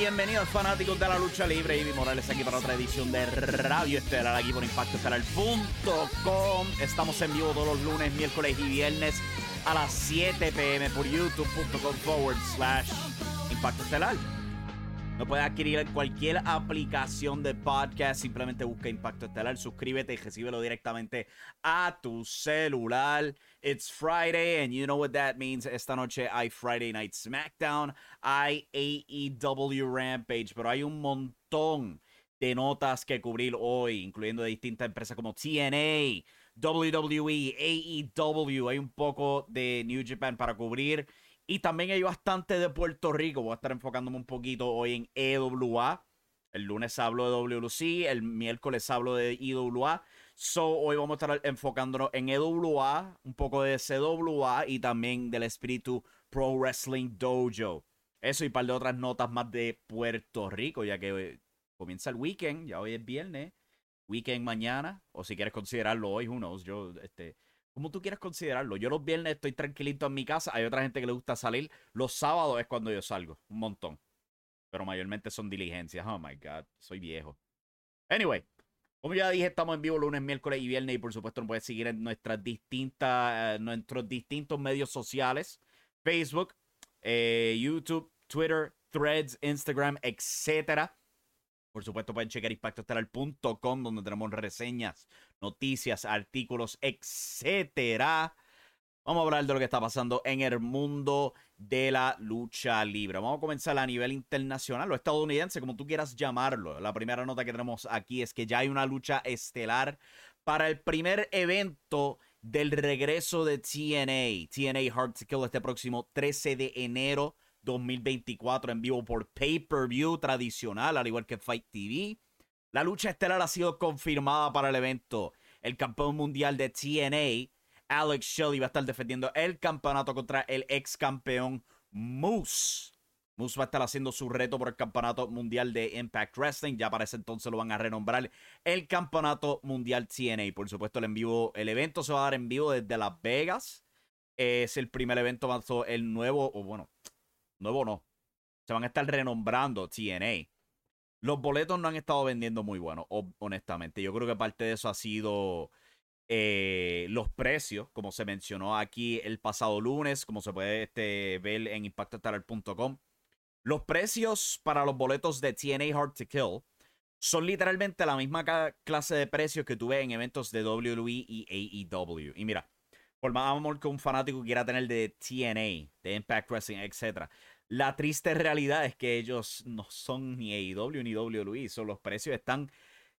Bienvenidos fanáticos de la lucha libre. Ivy Morales aquí para otra edición de Radio Estelar aquí por ImpactoEstelar.com. Estamos en vivo todos los lunes, miércoles y viernes a las 7 pm por youtube.com forward slash Impacto No puedes adquirir cualquier aplicación de podcast. Simplemente busca Impacto Estelar, suscríbete y recíbelo directamente a tu celular. It's Friday, and you know what that means. Esta noche hay Friday Night SmackDown, hay AEW Rampage, pero hay un montón de notas que cubrir hoy, incluyendo de distintas empresas como TNA, WWE, AEW. Hay un poco de New Japan para cubrir. Y también hay bastante de Puerto Rico. Voy a estar enfocándome un poquito hoy en EWA. El lunes hablo de WLC, el miércoles hablo de IWA. So, hoy vamos a estar enfocándonos en EWA, un poco de CWA y también del espíritu Pro Wrestling Dojo. Eso y un par de otras notas más de Puerto Rico, ya que comienza el weekend, ya hoy es viernes, weekend mañana, o si quieres considerarlo hoy, who knows, yo, este, como tú quieras considerarlo. Yo los viernes estoy tranquilito en mi casa. Hay otra gente que le gusta salir. Los sábados es cuando yo salgo. Un montón. Pero mayormente son diligencias. Oh my God. Soy viejo. Anyway. Como ya dije, estamos en vivo lunes, miércoles y viernes. Y por supuesto, nos puedes seguir en nuestras distintas, eh, nuestros distintos medios sociales: Facebook, eh, YouTube, Twitter, Threads, Instagram, etcétera. Por supuesto, pueden checar impactoestelar.com, donde tenemos reseñas, noticias, artículos, etcétera. Vamos a hablar de lo que está pasando en el mundo de la lucha libre. Vamos a comenzar a nivel internacional o estadounidense, como tú quieras llamarlo. La primera nota que tenemos aquí es que ya hay una lucha estelar para el primer evento del regreso de TNA. TNA Hard to Kill este próximo 13 de enero 2024 en vivo por pay-per-view tradicional, al igual que Fight TV. La lucha estelar ha sido confirmada para el evento. El campeón mundial de TNA, Alex Shelley, va a estar defendiendo el campeonato contra el ex campeón Moose. Moose va a estar haciendo su reto por el campeonato mundial de Impact Wrestling. Ya para ese entonces lo van a renombrar el campeonato mundial TNA. Por supuesto, el, en vivo, el evento se va a dar en vivo desde Las Vegas. Es el primer evento, avanzó el nuevo, o bueno, nuevo no. Se van a estar renombrando TNA. Los boletos no han estado vendiendo muy bueno, honestamente. Yo creo que parte de eso ha sido eh, los precios, como se mencionó aquí el pasado lunes, como se puede este, ver en impactoestalar.com. Los precios para los boletos de TNA Hard to Kill son literalmente la misma clase de precios que tuve en eventos de WWE y AEW. Y mira, por más amor que un fanático quiera tener de TNA, de Impact Wrestling, etc. La triste realidad es que ellos no son ni AEW ni WWE. Son los precios están.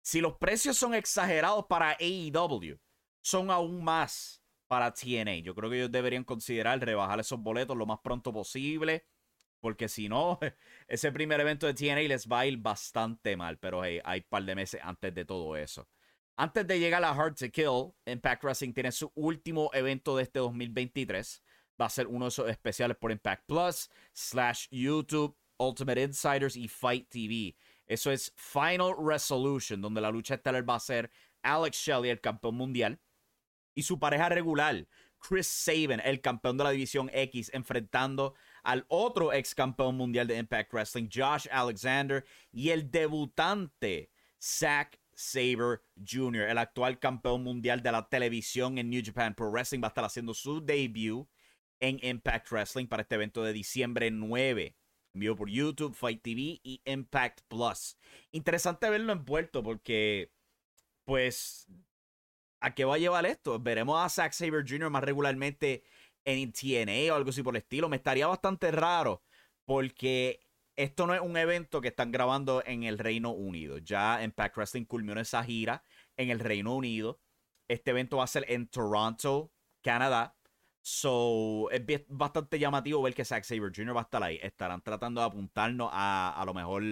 Si los precios son exagerados para AEW, son aún más para TNA. Yo creo que ellos deberían considerar rebajar esos boletos lo más pronto posible. Porque si no, ese primer evento de TNA les va a ir bastante mal. Pero hay un par de meses antes de todo eso. Antes de llegar a Hard to Kill, Impact Wrestling tiene su último evento de este 2023. Va a ser uno de esos especiales por Impact Plus, slash YouTube, Ultimate Insiders y Fight TV. Eso es Final Resolution, donde la lucha estelar va a ser Alex Shelley, el campeón mundial, y su pareja regular, Chris Sabin, el campeón de la División X, enfrentando al otro ex campeón mundial de Impact Wrestling, Josh Alexander, y el debutante, Zack Saber Jr., el actual campeón mundial de la televisión en New Japan Pro Wrestling, va a estar haciendo su debut en Impact Wrestling para este evento de diciembre 9. Envío por YouTube, Fight TV y Impact Plus. Interesante verlo envuelto porque, pues, ¿a qué va a llevar esto? Veremos a Zack Saber Jr. más regularmente en TNA o algo así por el estilo. Me estaría bastante raro porque esto no es un evento que están grabando en el Reino Unido. Ya Impact Wrestling culminó esa gira en el Reino Unido. Este evento va a ser en Toronto, Canadá. So, es bastante llamativo ver que Zack Saber Jr. va a estar ahí. Estarán tratando de apuntarnos a a lo mejor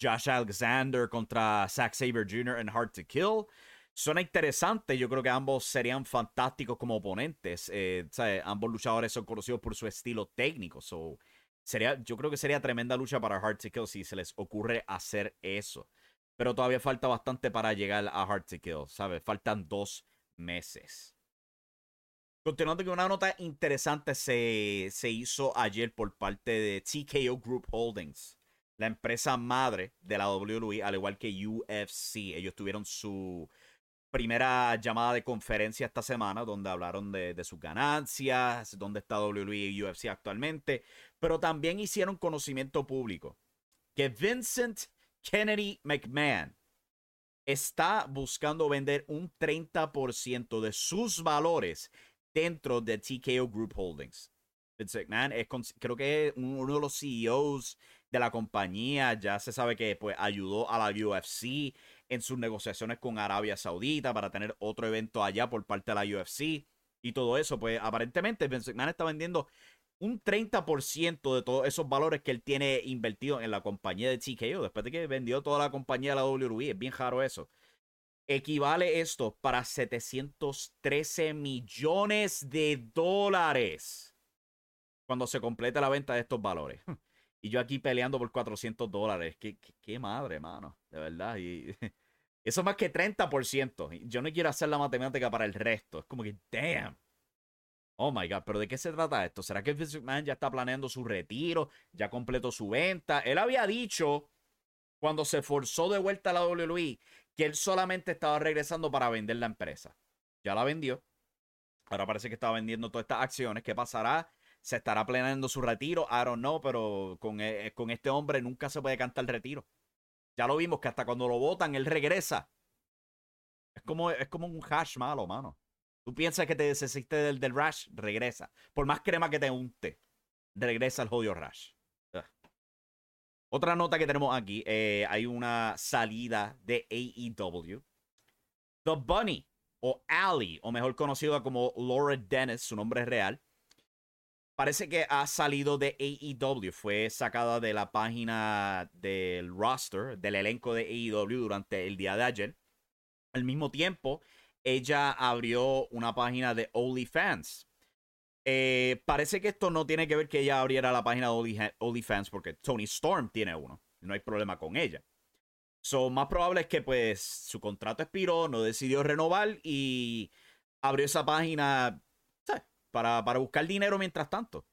Josh Alexander contra Zack Saber Jr. en Hard to Kill. Suena interesante. Yo creo que ambos serían fantásticos como oponentes. Eh, ambos luchadores son conocidos por su estilo técnico. So, sería, yo creo que sería tremenda lucha para Hard to Kill si se les ocurre hacer eso. Pero todavía falta bastante para llegar a Hard to Kill, ¿sabes? Faltan dos meses. Continuando con una nota interesante se, se hizo ayer por parte de TKO Group Holdings, la empresa madre de la WWE, al igual que UFC. Ellos tuvieron su primera llamada de conferencia esta semana, donde hablaron de, de sus ganancias, dónde está WWE y UFC actualmente, pero también hicieron conocimiento público que Vincent Kennedy McMahon está buscando vender un 30% de sus valores dentro de TKO Group Holdings. Vince McMahon es, creo que es uno de los CEOs de la compañía. Ya se sabe que pues, ayudó a la UFC en sus negociaciones con Arabia Saudita para tener otro evento allá por parte de la UFC. Y todo eso, pues aparentemente Vince McMahon está vendiendo un 30% de todos esos valores que él tiene invertido en la compañía de TKO. Después de que vendió toda la compañía de la WWE. Es bien raro eso equivale esto para 713 millones de dólares cuando se complete la venta de estos valores. Y yo aquí peleando por 400 dólares. Qué, qué, madre, mano. De verdad. Y eso más que 30%. Yo no quiero hacer la matemática para el resto. Es como que, damn. Oh my God, pero ¿de qué se trata esto? ¿Será que Vince McMahon ya está planeando su retiro? ¿Ya completó su venta? Él había dicho cuando se forzó de vuelta a la WWE que él solamente estaba regresando para vender la empresa. Ya la vendió. Ahora parece que estaba vendiendo todas estas acciones. ¿Qué pasará? ¿Se estará planeando su retiro? I don't know, pero con, eh, con este hombre nunca se puede cantar el retiro. Ya lo vimos que hasta cuando lo votan, él regresa. Es como, es como un hash malo, mano. Tú piensas que te deshiciste del, del regresa. Por más crema que te unte, regresa el jodido rash. Otra nota que tenemos aquí, eh, hay una salida de AEW. The Bunny, o Ali, o mejor conocida como Laura Dennis, su nombre es real, parece que ha salido de AEW. Fue sacada de la página del roster, del elenco de AEW durante el día de ayer. Al mismo tiempo, ella abrió una página de OnlyFans. Eh, parece que esto no tiene que ver que ella abriera la página de OnlyFans porque Tony Storm tiene uno. No hay problema con ella. So, más probable es que pues su contrato expiró, no decidió renovar y abrió esa página Para, para buscar dinero mientras tanto.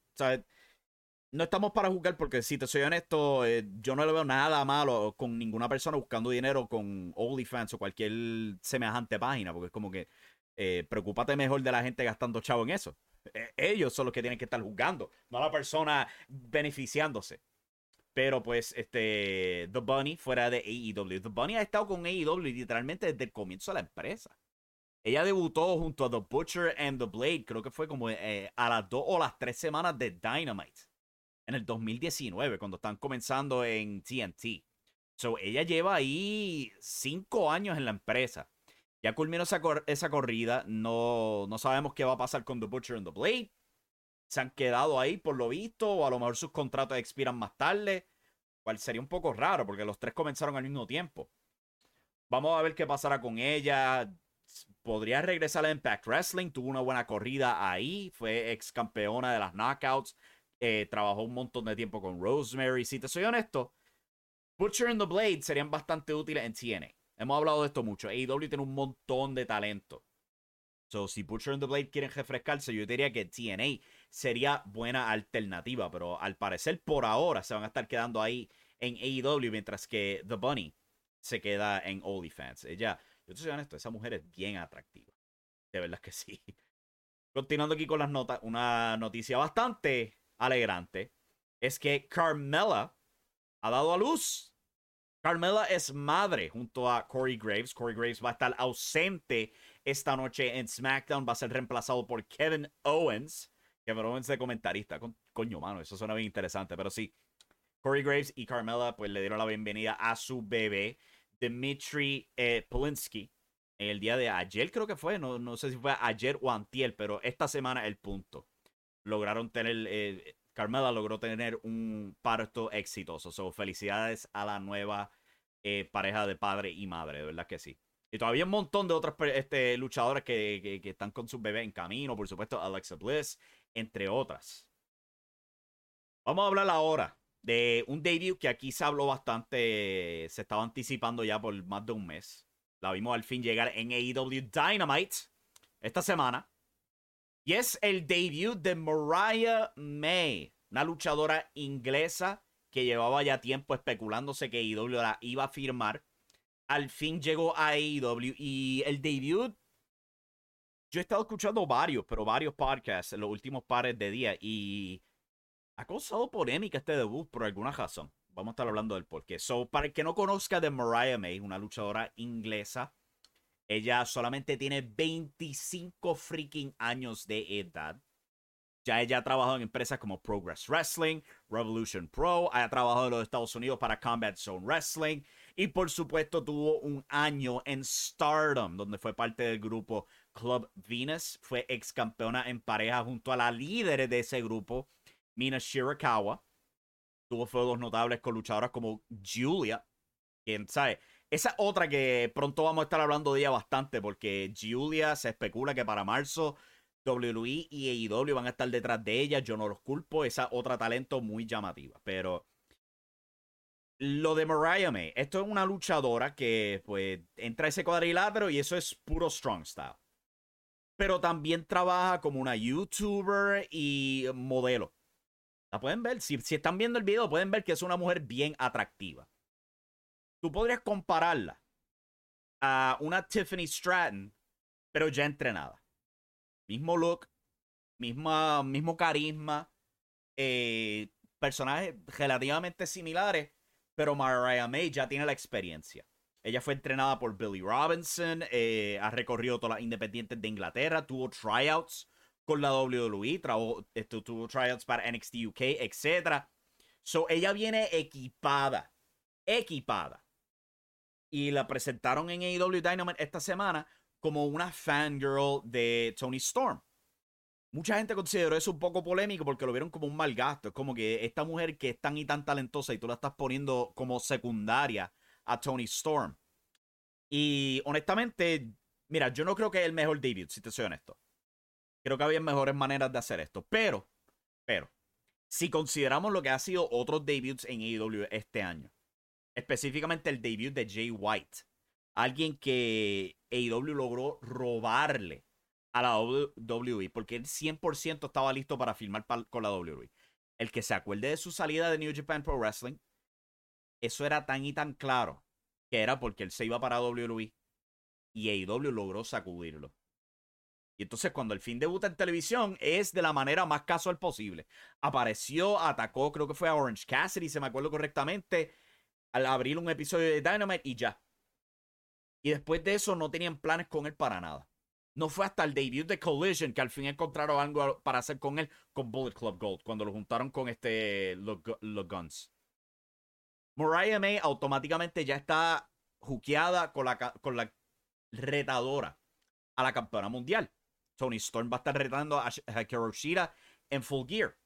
No estamos para juzgar porque si te soy honesto, eh, yo no le veo nada malo con ninguna persona buscando dinero con OnlyFans o cualquier semejante página, porque es como que eh, preocúpate mejor de la gente gastando chavo en eso. Eh, ellos son los que tienen que estar juzgando, no la persona beneficiándose. Pero pues, este, The Bunny fuera de AEW. The Bunny ha estado con AEW literalmente desde el comienzo de la empresa. Ella debutó junto a The Butcher and The Blade, creo que fue como eh, a las dos o las tres semanas de Dynamite. En el 2019, cuando están comenzando en TNT. So, ella lleva ahí cinco años en la empresa. Ya culminó esa, corrida. No, no sabemos qué va a pasar con The Butcher and the Blade. Se han quedado ahí por lo visto. O a lo mejor sus contratos expiran más tarde. Cual sería un poco raro porque los tres comenzaron al mismo tiempo. Vamos a ver qué pasará con ella. Podría regresar a Impact Wrestling. Tuvo una buena corrida ahí. Fue ex campeona de las Knockouts. Eh, trabajó un montón de tiempo con Rosemary. Si te soy honesto, Butcher and the Blade serían bastante útiles en TNA. Hemos hablado de esto mucho. AEW tiene un montón de talento. So, si Butcher and the Blade quieren refrescarse, yo diría que TNA sería buena alternativa, pero al parecer por ahora se van a estar quedando ahí en AEW, mientras que The Bunny se queda en OnlyFans. Ella, yo te soy honesto, esa mujer es bien atractiva. De verdad que sí. Continuando aquí con las notas, una noticia bastante alegrante es que Carmela ha dado a luz. Carmela es madre junto a Corey Graves. Corey Graves va a estar ausente esta noche en SmackDown. Va a ser reemplazado por Kevin Owens. Kevin Owens de comentarista. coño, mano, eso suena bien interesante. Pero sí, Corey Graves y Carmela pues le dieron la bienvenida a su bebé, Dimitri eh, Polinsky. El día de ayer creo que fue, no, no sé si fue ayer o antier, pero esta semana el punto. Lograron tener, eh, Carmela logró tener un parto exitoso. So, felicidades a la nueva eh, pareja de padre y madre, de verdad que sí. Y todavía un montón de otras este, luchadoras que, que, están con su bebé en camino, por supuesto, Alexa Bliss, entre otras. Vamos a hablar ahora de un debut que aquí se habló bastante, se estaba anticipando ya por más de un mes. La vimos al fin llegar en AEW Dynamite esta semana. Y es el debut de Mariah May, una luchadora inglesa que llevaba ya tiempo especulándose que AEW la iba a firmar. Al fin llegó a AEW y el debut. Yo he estado escuchando varios, pero varios podcasts en los últimos pares de días y ha causado polémica este debut por alguna razón. Vamos a estar hablando del porqué. So, para el que no conozca de Mariah May, una luchadora inglesa, ella solamente tiene 25 freaking años de edad. Ya ella ha trabajado en empresas como Progress Wrestling, Revolution Pro, ha trabajado en los Estados Unidos para Combat Zone Wrestling y por supuesto tuvo un año en Stardom, donde fue parte del grupo Club Venus, fue ex campeona en pareja junto a la líder de ese grupo, Mina Shirakawa. Tuvo fuegos notables con luchadoras como Julia. Quien sabe. Esa otra que pronto vamos a estar hablando de ella bastante. Porque Julia se especula que para marzo WWE y AEW van a estar detrás de ella. Yo no los culpo. Esa otra talento muy llamativa. Pero lo de Mariah May. Esto es una luchadora que pues entra a ese cuadrilátero y eso es puro strong style. Pero también trabaja como una YouTuber y modelo. La pueden ver. Si, si están viendo el video, pueden ver que es una mujer bien atractiva. Tú podrías compararla a una Tiffany Stratton, pero ya entrenada. Mismo look, misma, mismo carisma, eh, personajes relativamente similares, pero Mariah May ya tiene la experiencia. Ella fue entrenada por Billy Robinson, eh, ha recorrido todas las independientes de Inglaterra, tuvo tryouts con la WWE, tuvo tryouts para NXT UK, etc. So, ella viene equipada, equipada. Y la presentaron en AEW Dynamite esta semana como una fangirl de Tony Storm. Mucha gente consideró eso un poco polémico porque lo vieron como un mal gasto. Es como que esta mujer que es tan y tan talentosa y tú la estás poniendo como secundaria a Tony Storm. Y honestamente, mira, yo no creo que es el mejor debut, si te soy honesto. Creo que había mejores maneras de hacer esto. Pero, pero, si consideramos lo que ha sido otros debuts en AEW este año, específicamente el debut de Jay White, alguien que AEW logró robarle a la WWE, porque él 100% estaba listo para firmar con la WWE. El que se acuerde de su salida de New Japan Pro Wrestling, eso era tan y tan claro que era porque él se iba para WWE y AEW logró sacudirlo. Y entonces cuando el fin debuta en televisión es de la manera más casual posible. Apareció, atacó, creo que fue a Orange Cassidy, se me acuerdo correctamente, al abrir un episodio de Dynamite y ya. Y después de eso no tenían planes con él para nada. No fue hasta el debut de Collision que al fin encontraron algo para hacer con él con Bullet Club Gold, cuando lo juntaron con este los, Guns. Mariah May automáticamente ya está juqueada con la, con la retadora a la campeona mundial. Tony Storm va a estar retando a, a en Full Gear.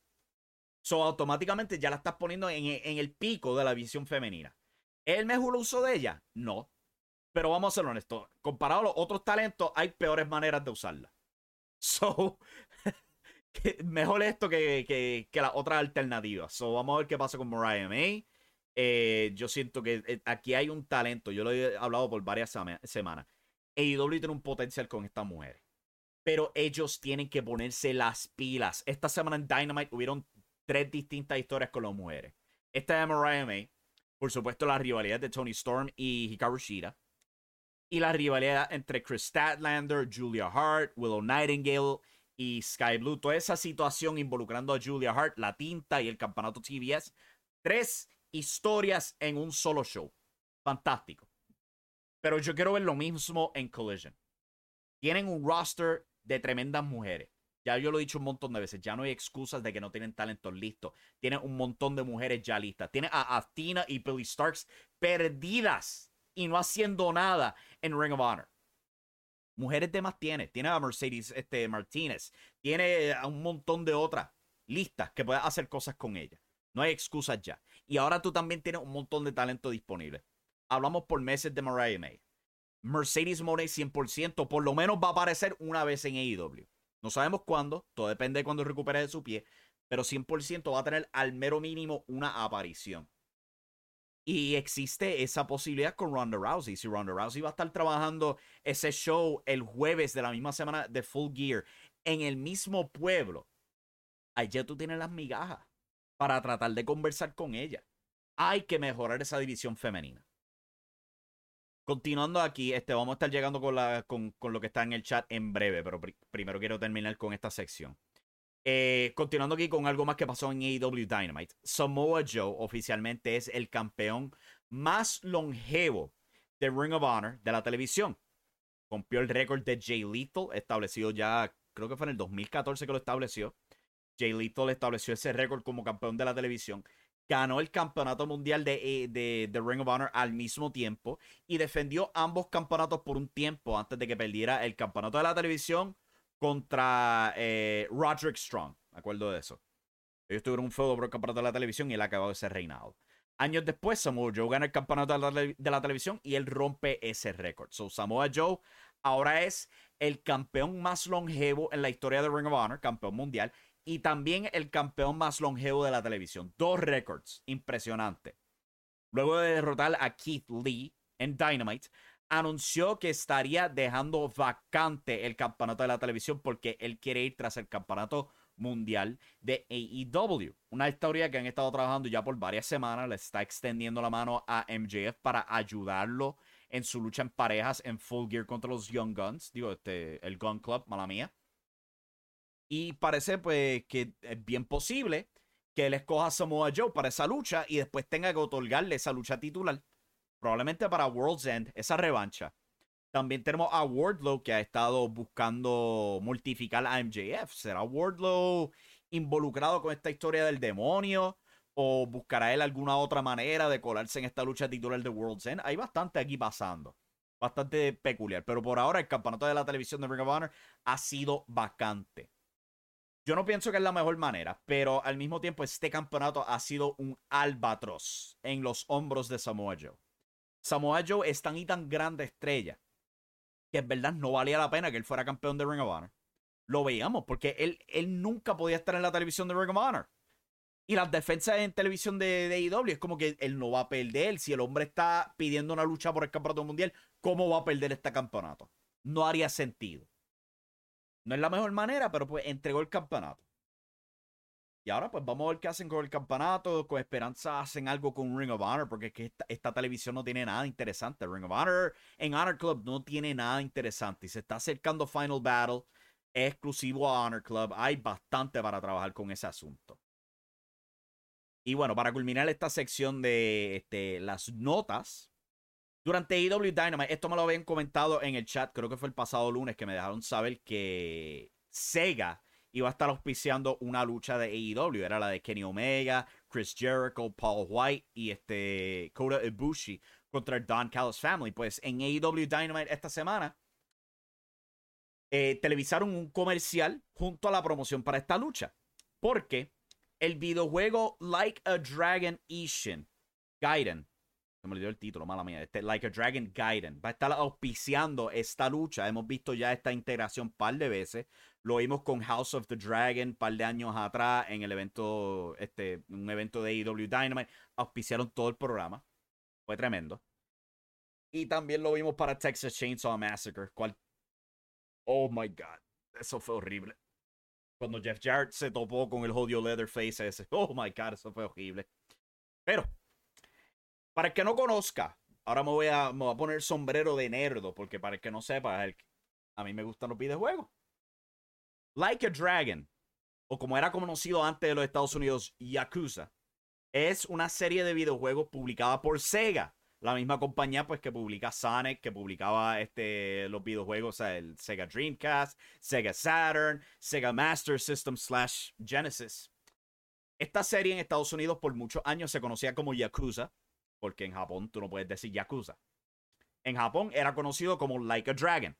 So, automáticamente ya la estás poniendo en, el pico de la visión femenina. ¿Es el mejor uso de ella? No. Pero vamos a ser honestos. Comparado a los otros talentos, hay peores maneras de usarla. So, mejor esto que, que, que las otras alternativas. So, vamos a ver qué pasa con Mariah May. Eh, yo siento que eh, aquí hay un talento. Yo lo he hablado por varias semanas. AEW tiene un potencial con esta mujer pero ellos tienen que ponerse las pilas. Esta semana en Dynamite hubieron tres distintas historias con las mujeres. Esta de Mariah May, por supuesto la rivalidad de Tony Storm y Hikaru Shida, y la rivalidad entre Chris Statlander, Julia Hart, Willow Nightingale y Sky Blue. Toda esa situación involucrando a Julia Hart, la tinta y el campeonato TBS. Tres historias en un solo show. Fantástico. Pero yo quiero ver lo mismo en Collision. Tienen un roster de tremendas mujeres. Ya yo lo he dicho un montón de veces. Ya no hay excusas de que no tienen talentos listos. Tienen un montón de mujeres ya listas. Tienen a Athena y Billy Starks perdidas y no haciendo nada en Ring of Honor. Mujeres de más tiene. Tiene a Mercedes este, Martínez. Tiene a un montón de otras listas que puedes hacer cosas con ella. No hay excusas ya. Y ahora tú también tienes un montón de talento disponible. Hablamos por meses de Mariah May. Mercedes Monet 100%, por lo menos va a aparecer una vez en AEW. No sabemos cuándo, todo depende de cuando recupere de su pie, pero 100% va a tener al mero mínimo una aparición. Y existe esa posibilidad con Ronda Rousey. Si Ronda Rousey va a estar trabajando ese show el jueves de la misma semana de Full Gear en el mismo pueblo, allá tú tienes las migajas para tratar de conversar con ella. Hay que mejorar esa división femenina. Continuando aquí, este, vamos a estar llegando con, la, con, lo que está en el chat en breve, pero primero quiero terminar con esta sección. Eh, continuando aquí con algo más que pasó en AEW Dynamite. Samoa Joe oficialmente es el campeón más longevo de Ring of Honor de la televisión. Rompió el récord de Jay Lethal, establecido ya, creo que fue en el 2014 que lo estableció. Jay Lethal estableció ese récord como campeón de la televisión ganó el campeonato mundial de, de, de, Ring of Honor al mismo tiempo y defendió ambos campeonatos por un tiempo antes de que perdiera el campeonato de la televisión contra eh, Roderick Strong. Me acuerdo de eso. Ellos tuvieron un feudo por el campeonato de la televisión y él acabó de ser reinado. Años después, Samoa Joe gana el campeonato de la, de la televisión y él rompe ese récord. So, Samoa Joe ahora es el campeón más longevo en la historia de Ring of Honor, campeón mundial, y también el campeón más longevo de la televisión. Dos récords, impresionante. Luego de derrotar a Keith Lee en Dynamite, anunció que estaría dejando vacante el campeonato de la televisión porque él quiere ir tras el campeonato mundial de AEW. Una historia que han estado trabajando ya por varias semanas. Le está extendiendo la mano a MJF para ayudarlo en su lucha en parejas en Full Gear contra los Young Guns. Digo, este, el Gun Club, mala mía. Y parece pues que es bien posible que él escoja a Samoa Joe para esa lucha y después tenga que otorgarle esa lucha titular. Probablemente para World's End, esa revancha. También tenemos a Wardlow que ha estado buscando mortificar a MJF. ¿Será Wardlow involucrado con esta historia del demonio? ¿O buscará él alguna otra manera de colarse en esta lucha titular de World's End? Hay bastante aquí pasando. Bastante peculiar. Pero por ahora el campeonato de la televisión de Ring of Honor ha sido vacante. Yo no pienso que es la mejor manera, pero al mismo tiempo este campeonato ha sido un albatros en los hombros de Samoa Joe. Samoa Joe es tan y tan grande estrella que en verdad no valía la pena que él fuera campeón de Ring of Honor. Lo veíamos porque él, él nunca podía estar en la televisión de Ring of Honor. Y las defensas en televisión de, de IW es como que él no va a perder. Si el hombre está pidiendo una lucha por el campeonato mundial, ¿cómo va a perder este campeonato? No haría sentido. No es la mejor manera, pero pues entregó el campeonato. Y ahora pues vamos a ver qué hacen con el campeonato. Con esperanza hacen algo con Ring of Honor, porque es que esta, televisión no tiene nada interesante. Ring of Honor en Honor Club no tiene nada interesante. Y se está acercando Final Battle. exclusivo a Honor Club. Hay bastante para trabajar con ese asunto. Y bueno, para culminar esta sección de este, las notas, durante AEW Dynamite, esto me lo habían comentado en el chat, creo que fue el pasado lunes que me dejaron saber que Sega iba a estar auspiciando una lucha de AEW. Era la de Kenny Omega, Chris Jericho, Paul White y este Kota Ibushi contra Don Callis Family. Pues en AEW Dynamite esta semana eh, televisaron un comercial junto a la promoción para esta lucha. Porque el videojuego Like a Dragon Ishin, Gaiden, me olvidó el título, mala mía. Este, like a Dragon Gaiden. Va a estar auspiciando esta lucha. Hemos visto ya esta integración un par de veces. Lo vimos con House of the Dragon un par de años atrás en el evento, este, un evento de AEW Dynamite. Auspiciaron todo el programa. Fue tremendo. Y también lo vimos para Texas Chainsaw Massacre. Oh my God. eso fue horrible. Cuando Jeff Jarrett se topó con el jodido Leatherface ese. Oh my god, eso fue horrible. Pero, para el que no conozca, ahora me voy a, me voy a poner sombrero de nerdo, porque para el que no sepa, a mí me gustan los videojuegos. Like a Dragon, o como era conocido antes de los Estados Unidos, Yakuza, es una serie de videojuegos publicada por Sega. La misma compañía pues que publica Sonic, que publicaba este, los videojuegos, o sea, el Sega Dreamcast, Sega Saturn, Sega Master System slash Genesis. Esta serie en Estados Unidos por muchos años se conocía como Yakuza, porque en Japón tú no puedes decir Yakuza. En Japón era conocido como Like a Dragon.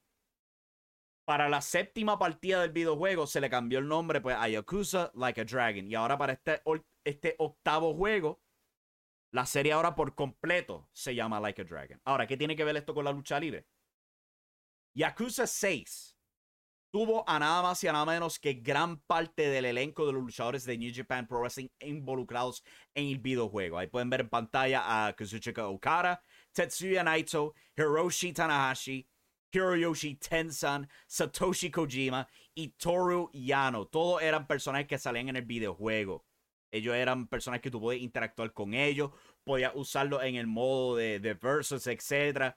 Para la séptima partida del videojuego se le cambió el nombre pues, a Yakuza Like a Dragon. Y ahora para este, este octavo juego, la serie ahora por completo se llama Like a Dragon. Ahora, ¿qué tiene que ver esto con la lucha libre? Yakuza 6 tuvo a nada más y a nada menos que gran parte del elenco de los luchadores de New Japan Pro Wrestling involucrados en el videojuego. Ahí pueden ver en pantalla a Kazuchika Okada, Tetsuya Naito, Hiroshi Tanahashi, Hiroyoshi Tensan, Satoshi Kojima y Toru Yano. Todos eran personajes que salían en el videojuego. Ellos eran personajes que tú podías interactuar con ellos, podías usarlo en el modo de, de versus, etc.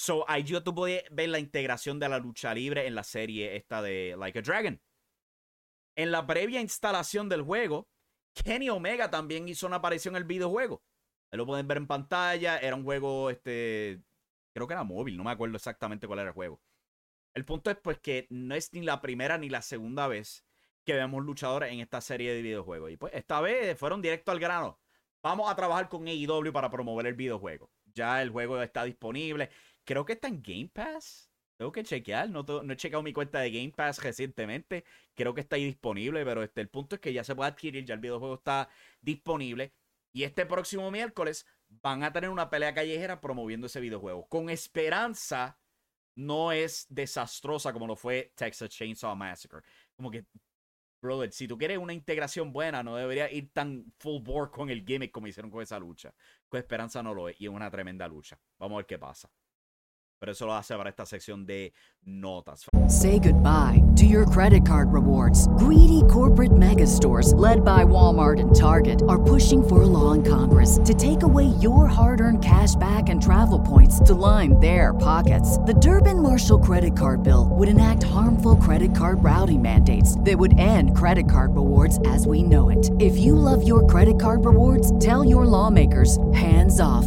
So, yo tú podías ver la integración de la lucha libre en la serie esta de Like a Dragon. En la previa instalación del juego, Kenny Omega también hizo una aparición en el videojuego. Ahí lo pueden ver en pantalla. Era un juego, este, creo que era móvil, no me acuerdo exactamente cuál era el juego. El punto es pues que no es ni la primera ni la segunda vez que vemos luchadores en esta serie de videojuegos. Y pues esta vez fueron directo al grano. Vamos a trabajar con AEW para promover el videojuego. Ya el juego está disponible creo que está en Game Pass. Tengo que chequear, no, he checado mi cuenta de Game Pass recientemente. Creo que está ahí disponible, pero este, el punto es que ya se puede adquirir, ya el videojuego está disponible. Y este próximo miércoles van a tener una pelea callejera promoviendo ese videojuego. Con esperanza, no es desastrosa como lo fue Texas Chainsaw Massacre. Como que, brother, si tú quieres una integración buena, no debería ir tan full bore con el gimmick como hicieron con esa lucha. Con esperanza no lo es y es una tremenda lucha. Vamos a ver qué pasa. Pero eso lo hace para esta sección de notas. Say goodbye to your credit card rewards. Greedy corporate mega stores, led by Walmart and Target, are pushing for a law in Congress to take away your hard earned cash back and travel points to line their pockets. The Durbin Marshall credit card bill would enact harmful credit card routing mandates that would end credit card rewards as we know it. If you love your credit card rewards, tell your lawmakers hands off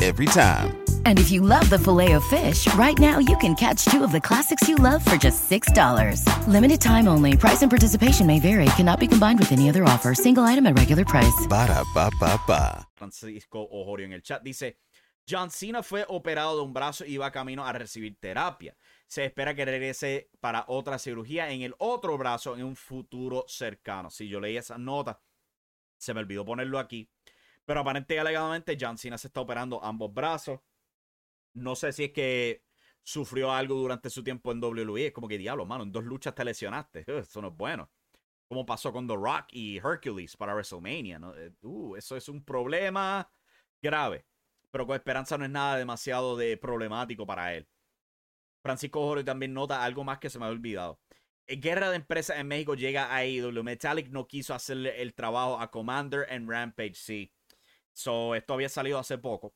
every time. And if you love the filet of fish, right now you can catch two of the classics you love for just $6. Limited time only. Price and participation may vary. Cannot be combined with any other offer. Single item at regular price. Ba da ba ba ba. Francisco Ojorio en el chat dice: John Cena fue operado de un brazo y va camino a recibir terapia. Se espera que regrese para otra cirugía en el otro brazo en un futuro cercano. Si yo leí esa nota, se me olvidó ponerlo aquí. Pero aparentemente y alegadamente John Cena se está operando ambos brazos. No sé si es que sufrió algo durante su tiempo en WWE. Es como que diablo, mano, en dos luchas te lesionaste. Eso no es bueno. Como pasó con The Rock y Hercules para WrestleMania. ¿no? Eh, uh, eso es un problema grave. Pero con esperanza no es nada demasiado de problemático para él. Francisco Jorge también nota algo más que se me ha olvidado. En Guerra de Empresas en México llega a AEW. Metallic no quiso hacerle el trabajo a Commander en Rampage, sí. So, esto había salido hace poco.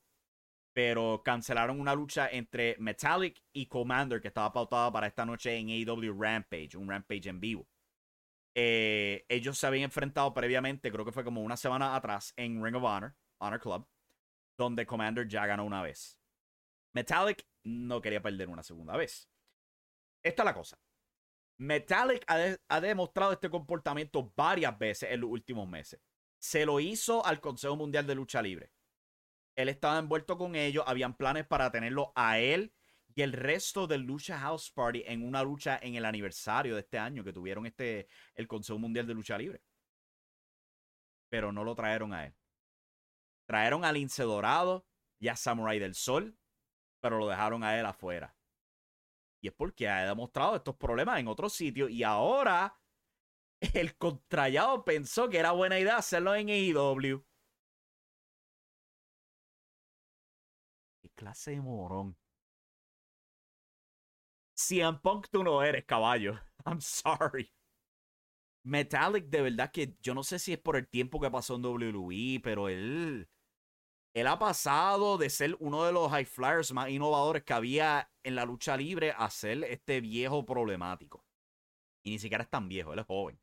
Pero cancelaron una lucha entre Metallic y Commander que estaba pautada para esta noche en AEW Rampage, un Rampage en vivo. Eh, ellos se habían enfrentado previamente, creo que fue como una semana atrás, en Ring of Honor, Honor Club, donde Commander ya ganó una vez. Metallic no quería perder una segunda vez. Esta es la cosa. Metallic ha demostrado este comportamiento varias veces en los últimos meses se lo hizo al Consejo Mundial de Lucha Libre. Él estaba envuelto con ellos, habían planes para tenerlo a él y el resto del Lucha House Party en una lucha en el aniversario de este año que tuvieron este el Consejo Mundial de Lucha Libre. Pero no lo trajeron a él. Trajeron a Lince Dorado y a Samurai del Sol, pero lo dejaron a él afuera. Y es porque ha demostrado estos problemas en otros sitios y ahora el contrallado pensó que era buena idea hacerlo en AEW. ¿Qué clase de morón? CM Punk tú no eres, caballo. I'm sorry. Metallic, de verdad que yo no sé si es por el tiempo que pasó en WWE, pero él. Él ha pasado de ser uno de los high flyers más innovadores que había en la lucha libre a ser este viejo problemático. Y ni siquiera es tan viejo, él es joven.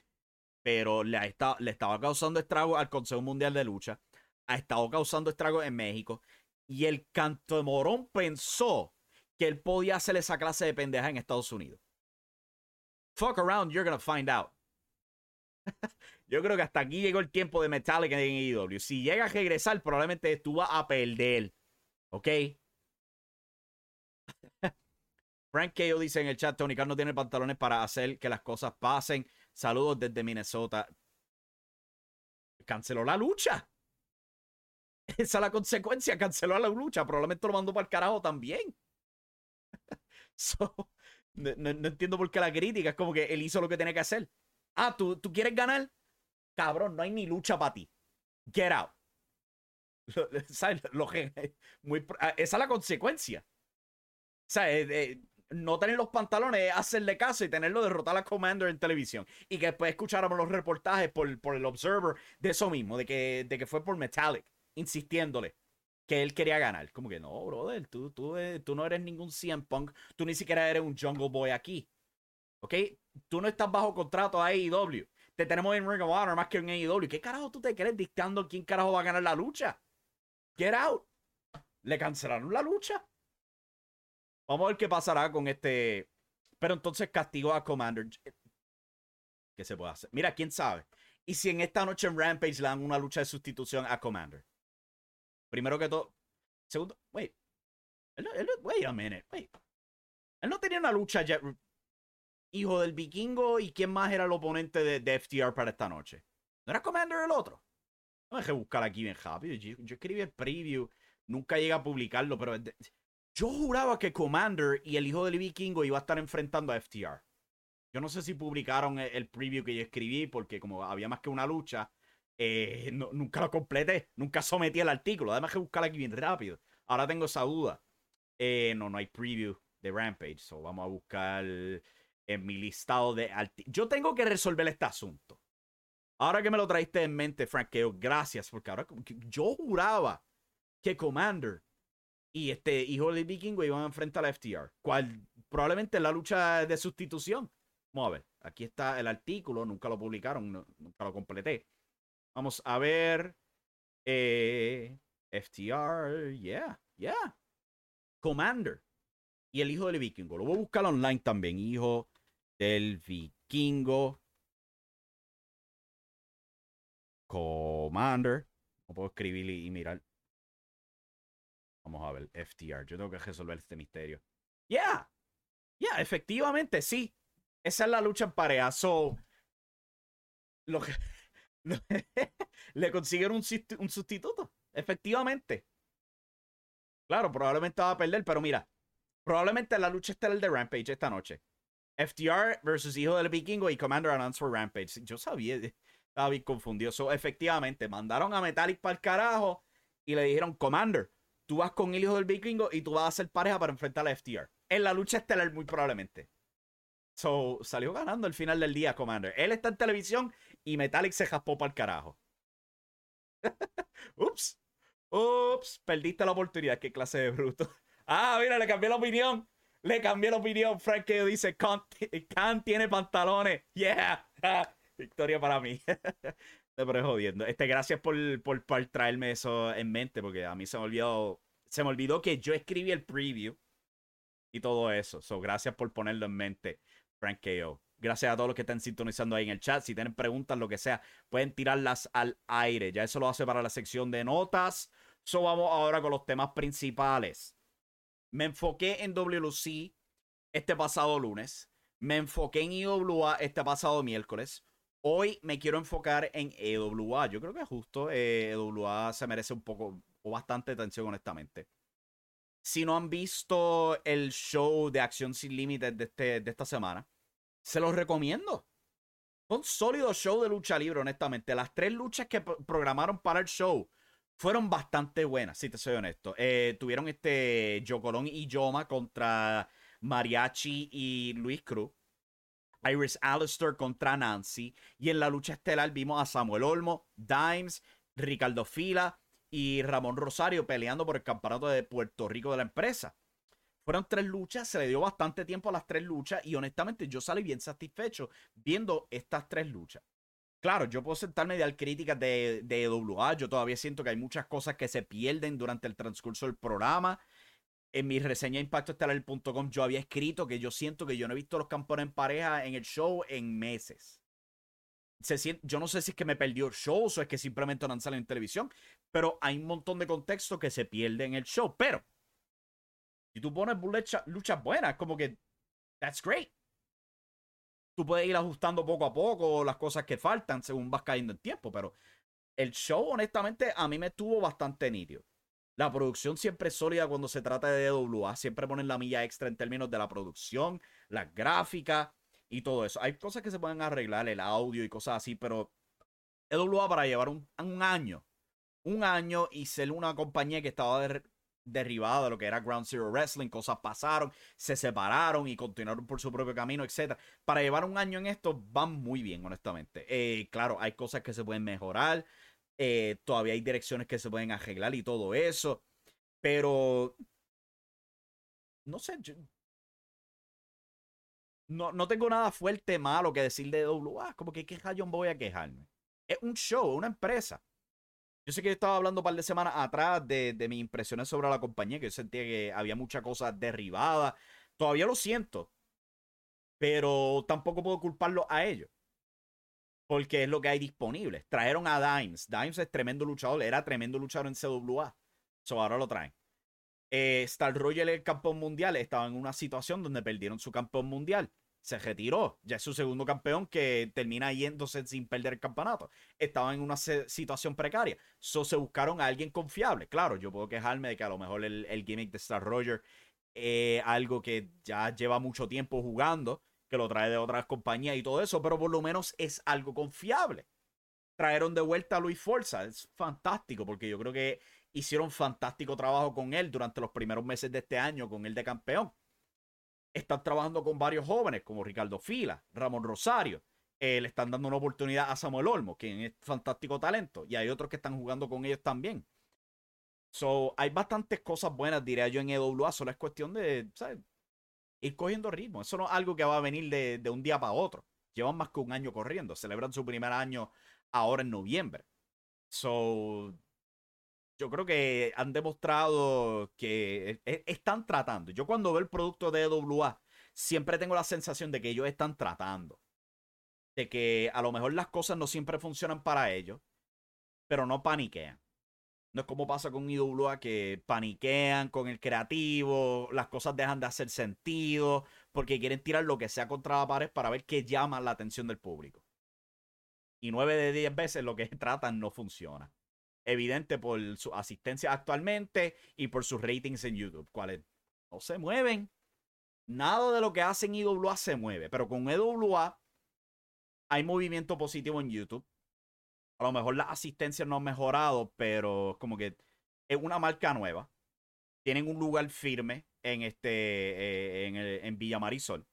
Pero le, ha le estaba causando estragos al Consejo Mundial de Lucha. Ha estado causando estragos en México. Y el canto de morón pensó que él podía hacer esa clase de pendeja en Estados Unidos. Fuck around, you're gonna find out. Yo creo que hasta aquí llegó el tiempo de Metallic en AEW. Si llega a regresar, probablemente tú vas a perder. ¿Ok? Frank Keo dice en el chat, Tony Khan no tiene pantalones para hacer que las cosas pasen. Saludos desde Minnesota. Canceló la lucha. Esa es la consecuencia. Canceló la lucha. Probablemente lo mandó para el carajo también. no, entiendo por qué la crítica. Es como que él hizo lo que tenía que hacer. Ah, ¿tú, tú quieres ganar? Cabrón, no hay ni lucha para ti. Get out. ¿Sabes? muy, ah, esa es la consecuencia. O eh, eh, no tener los pantalones hacerle caso y tenerlo derrotar a Commander en televisión. Y que después escucháramos los reportajes por, por el Observer de eso mismo, de que, de que fue por Metallic, insistiéndole que él quería ganar. Como que no, brother, tú, tú, eh, tú no eres ningún CM Punk, tú ni siquiera eres un Jungle Boy aquí. ¿Ok? Tú no estás bajo contrato a AEW. Te tenemos en Ring of Honor más que en AEW. ¿Qué carajo tú te crees dictando quién carajo va a ganar la lucha? Get out. Le cancelaron la lucha. Vamos a ver qué pasará con este. Pero entonces castigó a Commander. ¿Qué se puede hacer? Mira, quién sabe. Y si en esta noche en Rampage le dan una lucha de sustitución a Commander. Primero que todo. Segundo, wait. wait a minute. Wait. Él no tenía una lucha ya. Hijo del vikingo. ¿Y quién más era el oponente de, FTR para esta noche? ¿No era Commander el otro? No dejé buscar aquí bien rápido. Yo, escribí el preview. Nunca llegué a publicarlo, pero. Yo juraba que Commander y el hijo del vikingo iba a estar enfrentando a FTR. Yo no sé si publicaron el preview que yo escribí, porque como había más que una lucha, eh, nunca lo completé, nunca sometí el artículo. Además que buscar aquí bien rápido. Ahora tengo esa duda. Eh, no, no hay preview de Rampage. So vamos a buscar en mi listado de artículos. Yo tengo que resolver este asunto. Ahora que me lo traiste en mente, Frank, gracias, porque ahora yo juraba que Commander y este hijo de vikingo iban a enfrentar a FTR. Cual probablemente la lucha de sustitución. Vamos a ver, aquí está el artículo, nunca lo publicaron, nunca lo completé. Vamos a ver. Eh, FTR, yeah, yeah. Commander. Y el hijo del vikingo. Lo voy a buscar online también. Hijo del vikingo. Commander. No puedo escribir y, mirar. Vamos a ver. FTR. Yo tengo que resolver este misterio. Yeah. Yeah, efectivamente, sí. Esa es la lucha en pareja. So, lo que, le consiguieron un, sustituto. Efectivamente. Claro, probablemente va a perder, pero mira, probablemente la lucha el de Rampage esta noche. FTR versus Hijo del Vikingo y Commander Announce for Rampage. Yo sabía, estaba bien confundido. So, efectivamente, mandaron a Metallic para el carajo y le dijeron, Commander, tú vas con el Hijo del Vikingo y tú vas a hacer pareja para enfrentar a FTR. En la lucha estelar, muy probablemente. So, salió ganando el final del día, Commander. Él está en televisión y Metallic se jaspó para el carajo. Ups. Ups. Perdiste la oportunidad. Qué clase de bruto. Ah, mira, le cambié la opinión. Le cambié la opinión. Frank que dice, Khan, tiene pantalones. Yeah. Victoria para mí. Pero es jodiendo. Este, gracias por, por, por, traerme eso en mente, porque a mí se me olvidó. Se me olvidó que yo escribí el preview y todo eso. So, gracias por ponerlo en mente, Frank KO. Gracias a todos los que están sintonizando ahí en el chat. Si tienen preguntas, lo que sea, pueden tirarlas al aire. Ya eso lo hace para la sección de notas. So vamos ahora con los temas principales. Me enfoqué en WLC este pasado lunes. Me enfoqué en IWA este pasado miércoles. Hoy me quiero enfocar en EWA. Yo creo que justo eh, EWA se merece un poco o bastante atención, honestamente. Si no han visto el show de Acción Sin Límites de, este, de esta semana, se los recomiendo. Fue un sólido show de lucha libre, honestamente. Las tres luchas que programaron para el show fueron bastante buenas, si te soy honesto. Eh, tuvieron este Jocolón y Yoma contra Mariachi y Luis Cruz. Iris Alistair contra Nancy. Y en la lucha estelar vimos a Samuel Olmo, Dimes, Ricardo Fila y Ramón Rosario peleando por el campeonato de Puerto Rico de la empresa. Fueron tres luchas, se le dio bastante tiempo a las tres luchas y honestamente yo salí bien satisfecho viendo estas tres luchas. Claro, yo puedo sentarme de dar críticas de, de WA, yo todavía siento que hay muchas cosas que se pierden durante el transcurso del programa en mi reseña impactoestelar.com yo había escrito que yo siento que yo no he visto los campeones en pareja en el show en meses. Se yo no sé si es que me perdió el show o es que simplemente no en televisión, pero hay un montón de contexto que se pierde en el show. Pero, si tú pones luchas buenas, como que, that's great. Tú puedes ir ajustando poco a poco las cosas que faltan según vas cayendo en tiempo, pero el show, honestamente, a mí me estuvo bastante nítido. La producción siempre es sólida cuando se trata de DWA. Siempre ponen la milla extra en términos de la producción, las gráficas y todo eso. Hay cosas que se pueden arreglar, el audio y cosas así, pero DWA para llevar un, año, un año y ser una compañía que estaba derribada de lo que era Ground Zero Wrestling, cosas pasaron, se separaron y continuaron por su propio camino, etc. Para llevar un año en esto van muy bien, honestamente. Eh, claro, hay cosas que se pueden mejorar, eh, todavía hay direcciones que se pueden arreglar y todo eso. Pero. No sé. no, no tengo nada fuerte malo que decir de WA. Como que qué rayón voy a quejarme. Es un show, una empresa. Yo sé que estaba hablando un par de semanas atrás de, de mis impresiones sobre la compañía, que yo sentía que había muchas cosas derribadas. Todavía lo siento. Pero tampoco puedo culparlo a ellos porque es lo que hay disponible. Trajeron a Dimes. Dimes es tremendo luchador, era tremendo luchador en CWA. So ahora lo traen. Eh, Star Roger, el campeón mundial, estaba en una situación donde perdieron su campeón mundial. Se retiró. Ya es su segundo campeón que termina yéndose sin perder el campeonato. Estaba en una situación precaria. So se buscaron a alguien confiable. Claro, yo puedo quejarme de que a lo mejor el, el gimmick de Star Roger es algo que ya lleva mucho tiempo jugando que lo trae de otras compañías y todo eso, pero por lo menos es algo confiable. Trajeron de vuelta a Luis Forza, es fantástico porque yo creo que hicieron fantástico trabajo con él durante los primeros meses de este año, con él de campeón. Están trabajando con varios jóvenes como Ricardo Fila, Ramón Rosario. Eh, le están dando una oportunidad a Samuel Olmo, quien es fantástico talento. Y hay otros que están jugando con ellos también. So, hay bastantes cosas buenas, diría yo, en EWA. Solo es cuestión de, ¿sabes? Ir cogiendo ritmo. Eso no es algo que va a venir de, un día para otro. Llevan más que un año corriendo. Celebran su primer año ahora en noviembre. So, yo creo que han demostrado que e, e, están tratando. Yo cuando veo el producto de EWA, siempre tengo la sensación de que ellos están tratando. De que a lo mejor las cosas no siempre funcionan para ellos, pero no paniquean. No es como pasa con IWA que paniquean con el creativo, las cosas dejan de hacer sentido, porque quieren tirar lo que sea contra la pared para ver qué llama la atención del público. Y nueve de diez veces lo que tratan no funciona. Evidente por su asistencia actualmente y por sus ratings en YouTube, cuales no se mueven. Nada de lo que hacen IWA se mueve, pero con IWA hay movimiento positivo en YouTube a lo mejor las asistencias no han mejorado, pero como que es una marca nueva. Tienen un lugar firme en, este, eh, en, en Villa Marisol.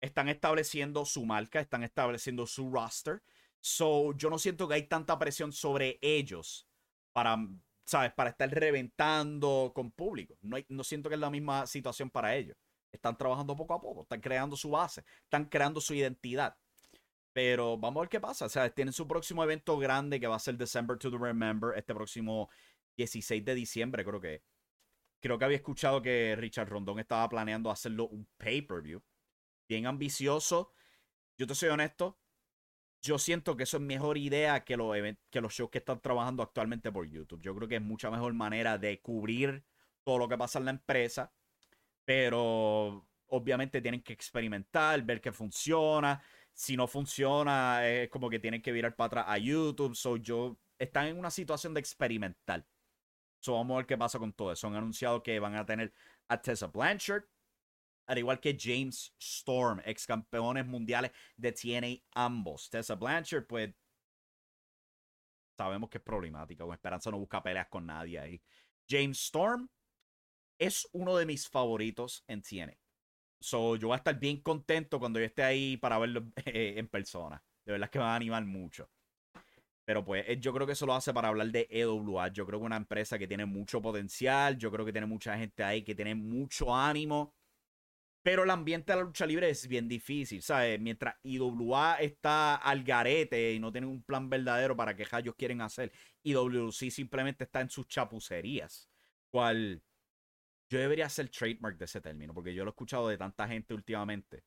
Están estableciendo su marca, están estableciendo su roster. So, yo no siento que hay tanta presión sobre ellos para, ¿sabes? Para estar reventando con público. No, no siento que es la misma situación para ellos. Están trabajando poco a poco, están creando su base, están creando su identidad. Pero vamos a ver qué pasa. O sea, tienen su próximo evento grande que va a ser December to Remember, este próximo 16 de diciembre, creo que. Creo que había escuchado que Richard Rondón estaba planeando hacerlo un pay-per-view. Bien ambicioso. Yo te soy honesto. Yo siento que eso es mejor idea que los, que los shows que están trabajando actualmente por YouTube. Yo creo que es mucha mejor manera de cubrir todo lo que pasa en la empresa. Pero obviamente tienen que experimentar, ver qué funciona si no funciona, es como que tienen que virar para atrás a YouTube. So, yo, están en una situación de experimental. So, vamos a ver qué pasa con todo eso. Han anunciado que van a tener a Tessa Blanchard, al igual que James Storm, ex campeones mundiales de TNA ambos. Tessa Blanchard, pues sabemos que es problemática. Con Esperanza no busca peleas con nadie ahí. James Storm es uno de mis favoritos en TNA. So, yo voy a estar bien contento cuando yo esté ahí para verlo eh, en persona. De verdad que me va a animar mucho. Pero pues eh, yo creo que eso lo hace para hablar de EWA. Yo creo que una empresa que tiene mucho potencial. Yo creo que tiene mucha gente ahí que tiene mucho ánimo. Pero el ambiente de la lucha libre es bien difícil, ¿sabes? Mientras IWA está al garete y no tiene un plan verdadero para qué ellos quieren hacer, IWC simplemente está en sus chapucerías. Cual yo debería hacer trademark de ese término, porque yo lo he escuchado de tanta gente últimamente.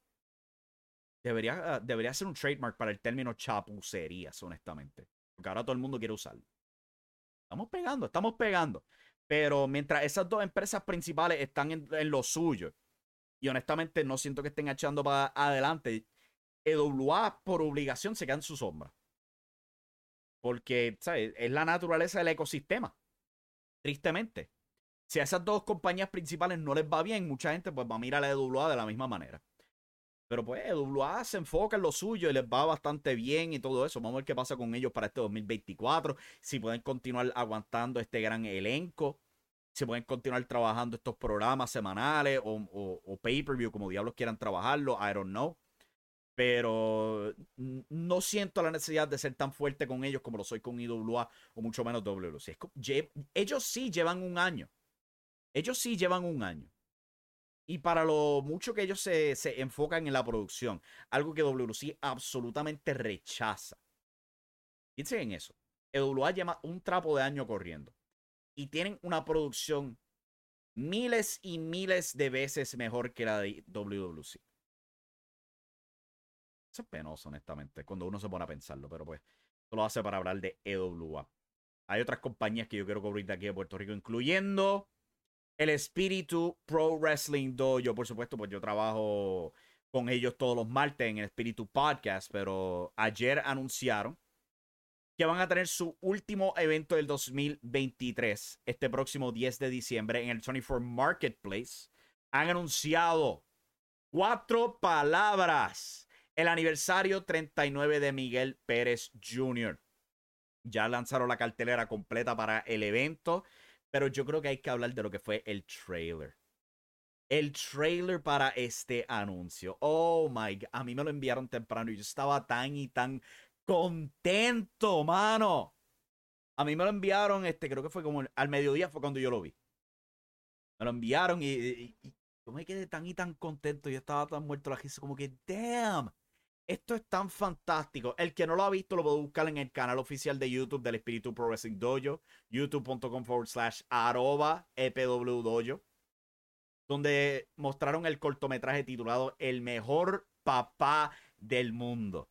Debería, ah, debería ser un trademark para el término chapucerías, honestamente. Porque ahora todo el mundo quiere usarlo. Estamos pegando, estamos pegando. Pero mientras esas dos empresas principales están en, lo suyo y honestamente no siento que estén echando para adelante. EWA por obligación se queda en su sombra. Porque, ¿sabes? Es la naturaleza del ecosistema. Tristemente. Si a esas dos compañías principales no les va bien, mucha gente pues va a mirar a la EWA de la misma manera. Pero pues EWA se enfoca en lo suyo y les va bastante bien y todo eso. Vamos a ver qué pasa con ellos para este 2024. Si pueden continuar aguantando este gran elenco se pueden continuar trabajando estos programas semanales o, pay-per-view, como diablos quieran trabajarlo, I don't know. Pero no siento la necesidad de ser tan fuerte con ellos como lo soy con IWA o mucho menos WC. Ellos sí llevan un año. Ellos sí llevan un año. Y para lo mucho que ellos se, se enfocan en la producción, algo que WC absolutamente rechaza. Piensen en eso. WA lleva un trapo de año corriendo y tienen una producción miles y miles de veces mejor que la de WWC. Eso es penoso, honestamente, cuando uno se pone a pensarlo, pero pues eso lo hace para hablar de EWA. Hay otras compañías que yo quiero cubrir de aquí de Puerto Rico, incluyendo el Espíritu Pro Wrestling Dojo. Por supuesto, pues yo trabajo con ellos todos los martes en el Espíritu Podcast, pero ayer anunciaron que van a tener su último evento del 2023, este próximo 10 de diciembre, en el 24 Marketplace. Han anunciado cuatro palabras. El aniversario 39 de Miguel Pérez Jr. Ya lanzaron la cartelera completa para el evento, pero yo creo que hay que hablar de lo que fue el trailer. El trailer para este anuncio. Oh my god, a mí me lo enviaron temprano y yo estaba tan y tan contento, mano. A mí me lo enviaron, este, creo que fue como al mediodía fue cuando yo lo vi. Me lo enviaron y, yo me quedé tan y tan contento. Yo estaba tan muerto la risa, como que, damn, esto es tan fantástico. El que no lo ha visto lo puede buscar en el canal oficial de YouTube del Espíritu Pro Dojo, youtube.com forward slash arroba EPW Dojo, donde mostraron el cortometraje titulado El mejor papá del mundo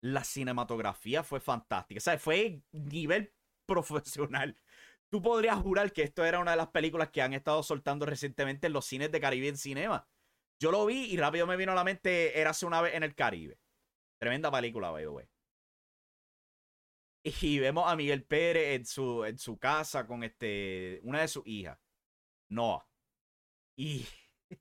la cinematografía fue fantástica. O sea, fue nivel profesional. Tú podrías jurar que esto era una de las películas que han estado soltando recientemente en los cines de Caribe en Cinema. Yo lo vi y rápido me vino a la mente Érase una vez en el Caribe. Tremenda película, by way. Y vemos a Miguel Pérez en su, en su casa con este, una de sus hijas, Noah. Y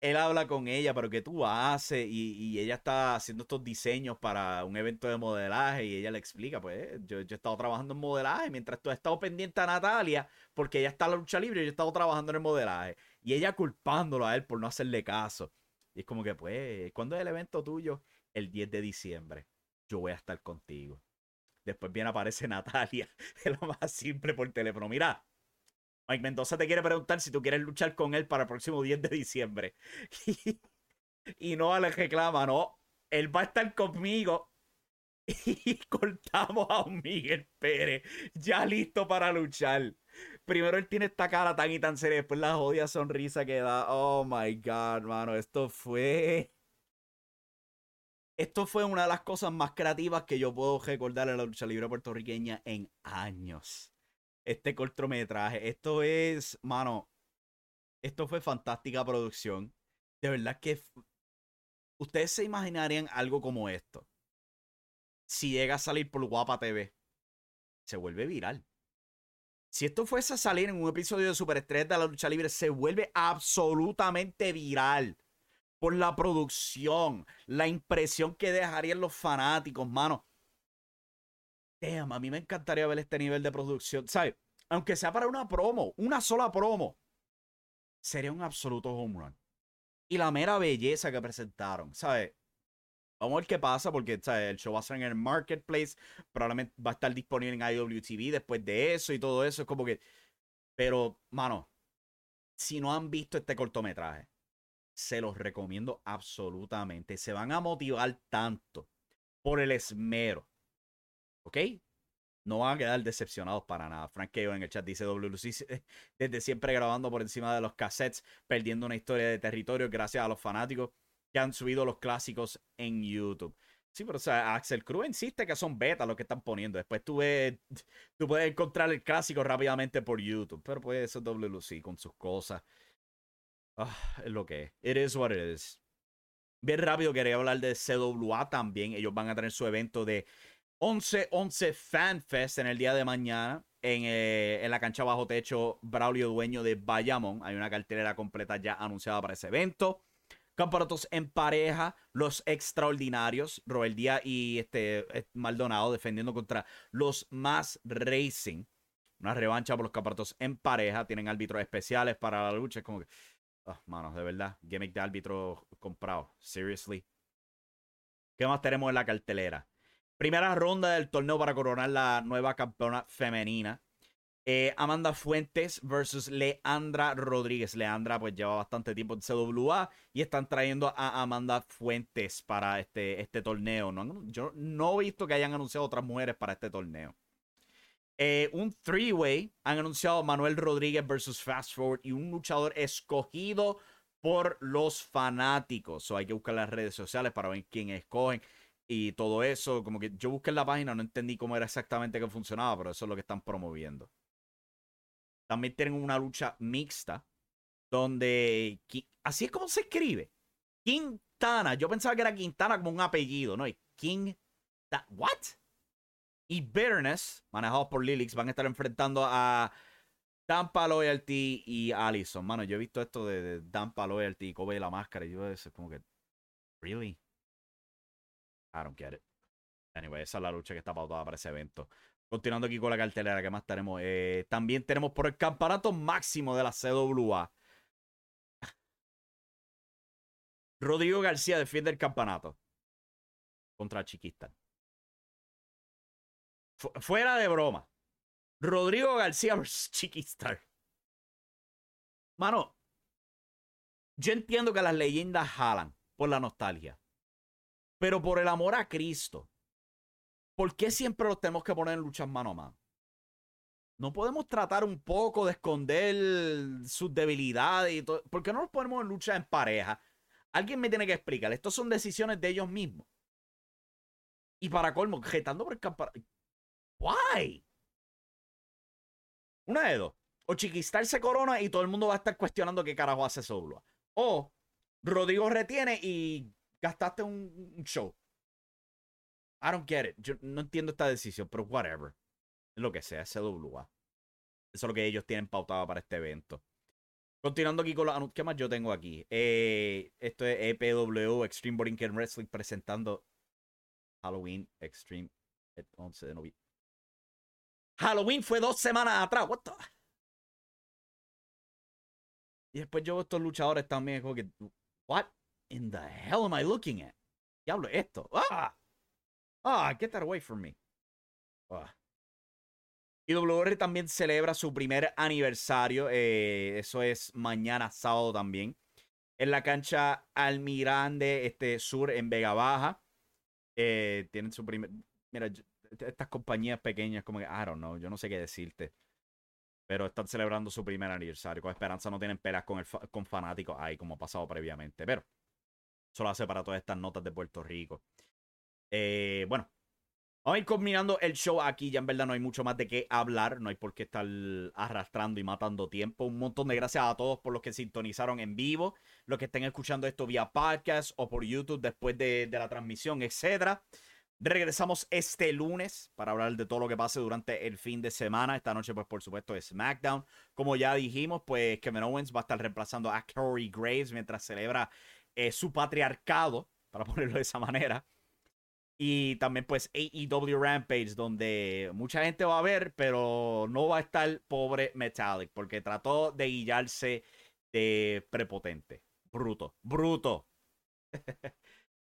él habla con ella, pero ¿qué tú haces? Y, ella está haciendo estos diseños para un evento de modelaje y ella le explica, pues yo, he estado trabajando en modelaje mientras tú has estado pendiente a Natalia porque ella está en la lucha libre y yo he estado trabajando en el modelaje. Y ella culpándolo a él por no hacerle caso. Y es como que, pues, ¿cuándo es el evento tuyo? El 10 de diciembre. Yo voy a estar contigo. Después viene aparece Natalia, es lo más simple por teléfono. Mira, Mike Mendoza te quiere preguntar si tú quieres luchar con él para el próximo 10 de diciembre. y, no le reclama, no. Él va a estar conmigo. Y cortamos a un Miguel Pérez, ya listo para luchar. Primero él tiene esta cara tan y tan seria, después la jodida sonrisa que da. Oh my god, mano, esto fue. Esto fue una de las cosas más creativas que yo puedo recordar en la lucha libre puertorriqueña en años este cortometraje. Esto es, mano, esto fue fantástica producción. De verdad que ¿Ustedes se imaginarían algo como esto? Si llega a salir por Guapa TV, se vuelve viral. Si esto fuese a salir en un episodio de Superestrella de la lucha libre, se vuelve absolutamente viral. Por la producción, la impresión que dejarían los fanáticos, mano. Damn, a mí me encantaría ver este nivel de producción. ¿Sabes? Aunque sea para una promo, una sola promo, sería un absoluto home run. Y la mera belleza que presentaron, ¿sabes? Vamos a ver qué pasa, porque ¿sabes? el show va a ser en el marketplace. Probablemente va a estar disponible en IWTV después de eso y todo eso. Es como que. Pero, mano, si no han visto este cortometraje, se los recomiendo absolutamente. Se van a motivar tanto por el esmero ¿Ok? No van a quedar decepcionados para nada. Frank Keo en el chat dice WLC desde siempre grabando por encima de los cassettes, perdiendo una historia de territorio gracias a los fanáticos que han subido los clásicos en YouTube. Sí, pero o sea, Axel Cruz insiste que son beta los que están poniendo. Después tú, ves, tú puedes encontrar el clásico rápidamente por YouTube. Pero pues eso es WLC con sus cosas. Ah, es lo que es. It is what it is. Bien rápido quería hablar de CWA también. Ellos van a tener su evento de 11-11 Fan Fest en el día de mañana en, eh, en, la cancha bajo techo Braulio Dueño de Bayamón. Hay una cartelera completa ya anunciada para ese evento. Campeonatos en pareja, los extraordinarios, Robert Díaz y este, Maldonado defendiendo contra los más Racing. Una revancha por los campeonatos en pareja. Tienen árbitros especiales para la lucha. Es como que, oh, manos, de verdad, gimmick de árbitro comprado. Seriously. ¿Qué más tenemos en la cartelera? Primera ronda del torneo para coronar la nueva campeona femenina. Eh, Amanda Fuentes versus Leandra Rodríguez. Leandra pues lleva bastante tiempo en CWA y están trayendo a Amanda Fuentes para este, este torneo. ¿no? Yo no he visto que hayan anunciado otras mujeres para este torneo. Eh, un three-way han anunciado Manuel Rodríguez versus Fast Forward y un luchador escogido por los fanáticos. So, hay que buscar las redes sociales para ver quién escogen y todo eso. Como que yo busqué en la página, no entendí cómo era exactamente que funcionaba, pero eso es lo que están promoviendo. También tienen una lucha mixta, donde así es como se escribe. Quintana. Yo pensaba que era Quintana como un apellido, ¿no? King. ¿What? Y Bitterness, manejados por Lilix, van a estar enfrentando a Tampa Loyalty y Allison. Mano, yo he visto esto de, Tampa Loyalty y Kobe la máscara. Y yo es como que. ¿Really? I don't get it. Anyway, esa es la lucha que está pautada para ese evento. Continuando aquí con la cartelera, ¿qué más tenemos? Eh, también tenemos por el campeonato máximo de la CWA. Rodrigo García defiende el campeonato contra Chiquista. fuera de broma. Rodrigo García versus Chiquistar. Mano, yo entiendo que las leyendas jalan por la nostalgia. Pero por el amor a Cristo, ¿por qué siempre los tenemos que poner en luchas mano a mano? No podemos tratar un poco de esconder sus debilidades y todo. ¿Por qué no los ponemos en lucha en pareja? Alguien me tiene que explicar. Estos son decisiones de ellos mismos. Y para colmo, jetando por el. ¿Why? Una de dos. O Chiquistar se corona y todo el mundo va a estar cuestionando qué carajo hace Soblo. O Rodrigo retiene y gastaste un, show. I don't get it. Yo no entiendo esta decisión, pero whatever. Lo que sea, CWA. Eso es lo que ellos tienen pautado para este evento. Continuando aquí con los ¿Qué más yo tengo aquí? Eh, esto es EPW, Extreme Boring Wrestling, presentando Halloween Extreme el 11 de noviembre. Halloween fue dos semanas atrás. What the? Y después yo estos luchadores también. Como que, what? in the hell am I looking at? Diablo, esto. Ah! Ah, get that away from me. Ah. IWR también celebra su primer aniversario. Eh, eso es mañana sábado también. En la cancha Almirante este, Sur en Vega Baja. Eh, tienen su primer. Mira, estas compañías pequeñas, como que, I don't know, yo no sé qué decirte. Pero están celebrando su primer aniversario. Con esperanza no tienen pelas con, el con fanáticos ahí, como ha pasado previamente. Pero Solo hace para todas estas notas de Puerto Rico. Eh, bueno, Vamos a ir combinando el show aquí. Ya en verdad no hay mucho más de qué hablar. No hay por qué estar arrastrando y matando tiempo. Un montón de gracias a todos por los que sintonizaron en vivo, los que estén escuchando esto vía podcast o por YouTube después de, la transmisión, etcétera. Regresamos este lunes para hablar de todo lo que pase durante el fin de semana. Esta noche, pues, por supuesto, es SmackDown. Como ya dijimos, pues, Kevin Owens va a estar reemplazando a Corey Graves mientras celebra eh, su patriarcado, para ponerlo de esa manera. Y también, pues, AEW Rampage, donde mucha gente va a ver, pero no va a estar pobre Metallic, porque trató de guillarse de prepotente. Bruto, bruto.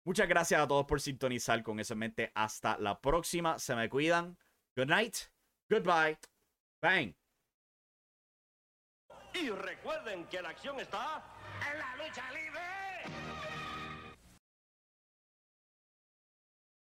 Muchas gracias a todos por sintonizar con eso en mente. Hasta la próxima. Se me cuidan. Good night. Goodbye. Bang. Y recuerden que la acción está en la lucha libre.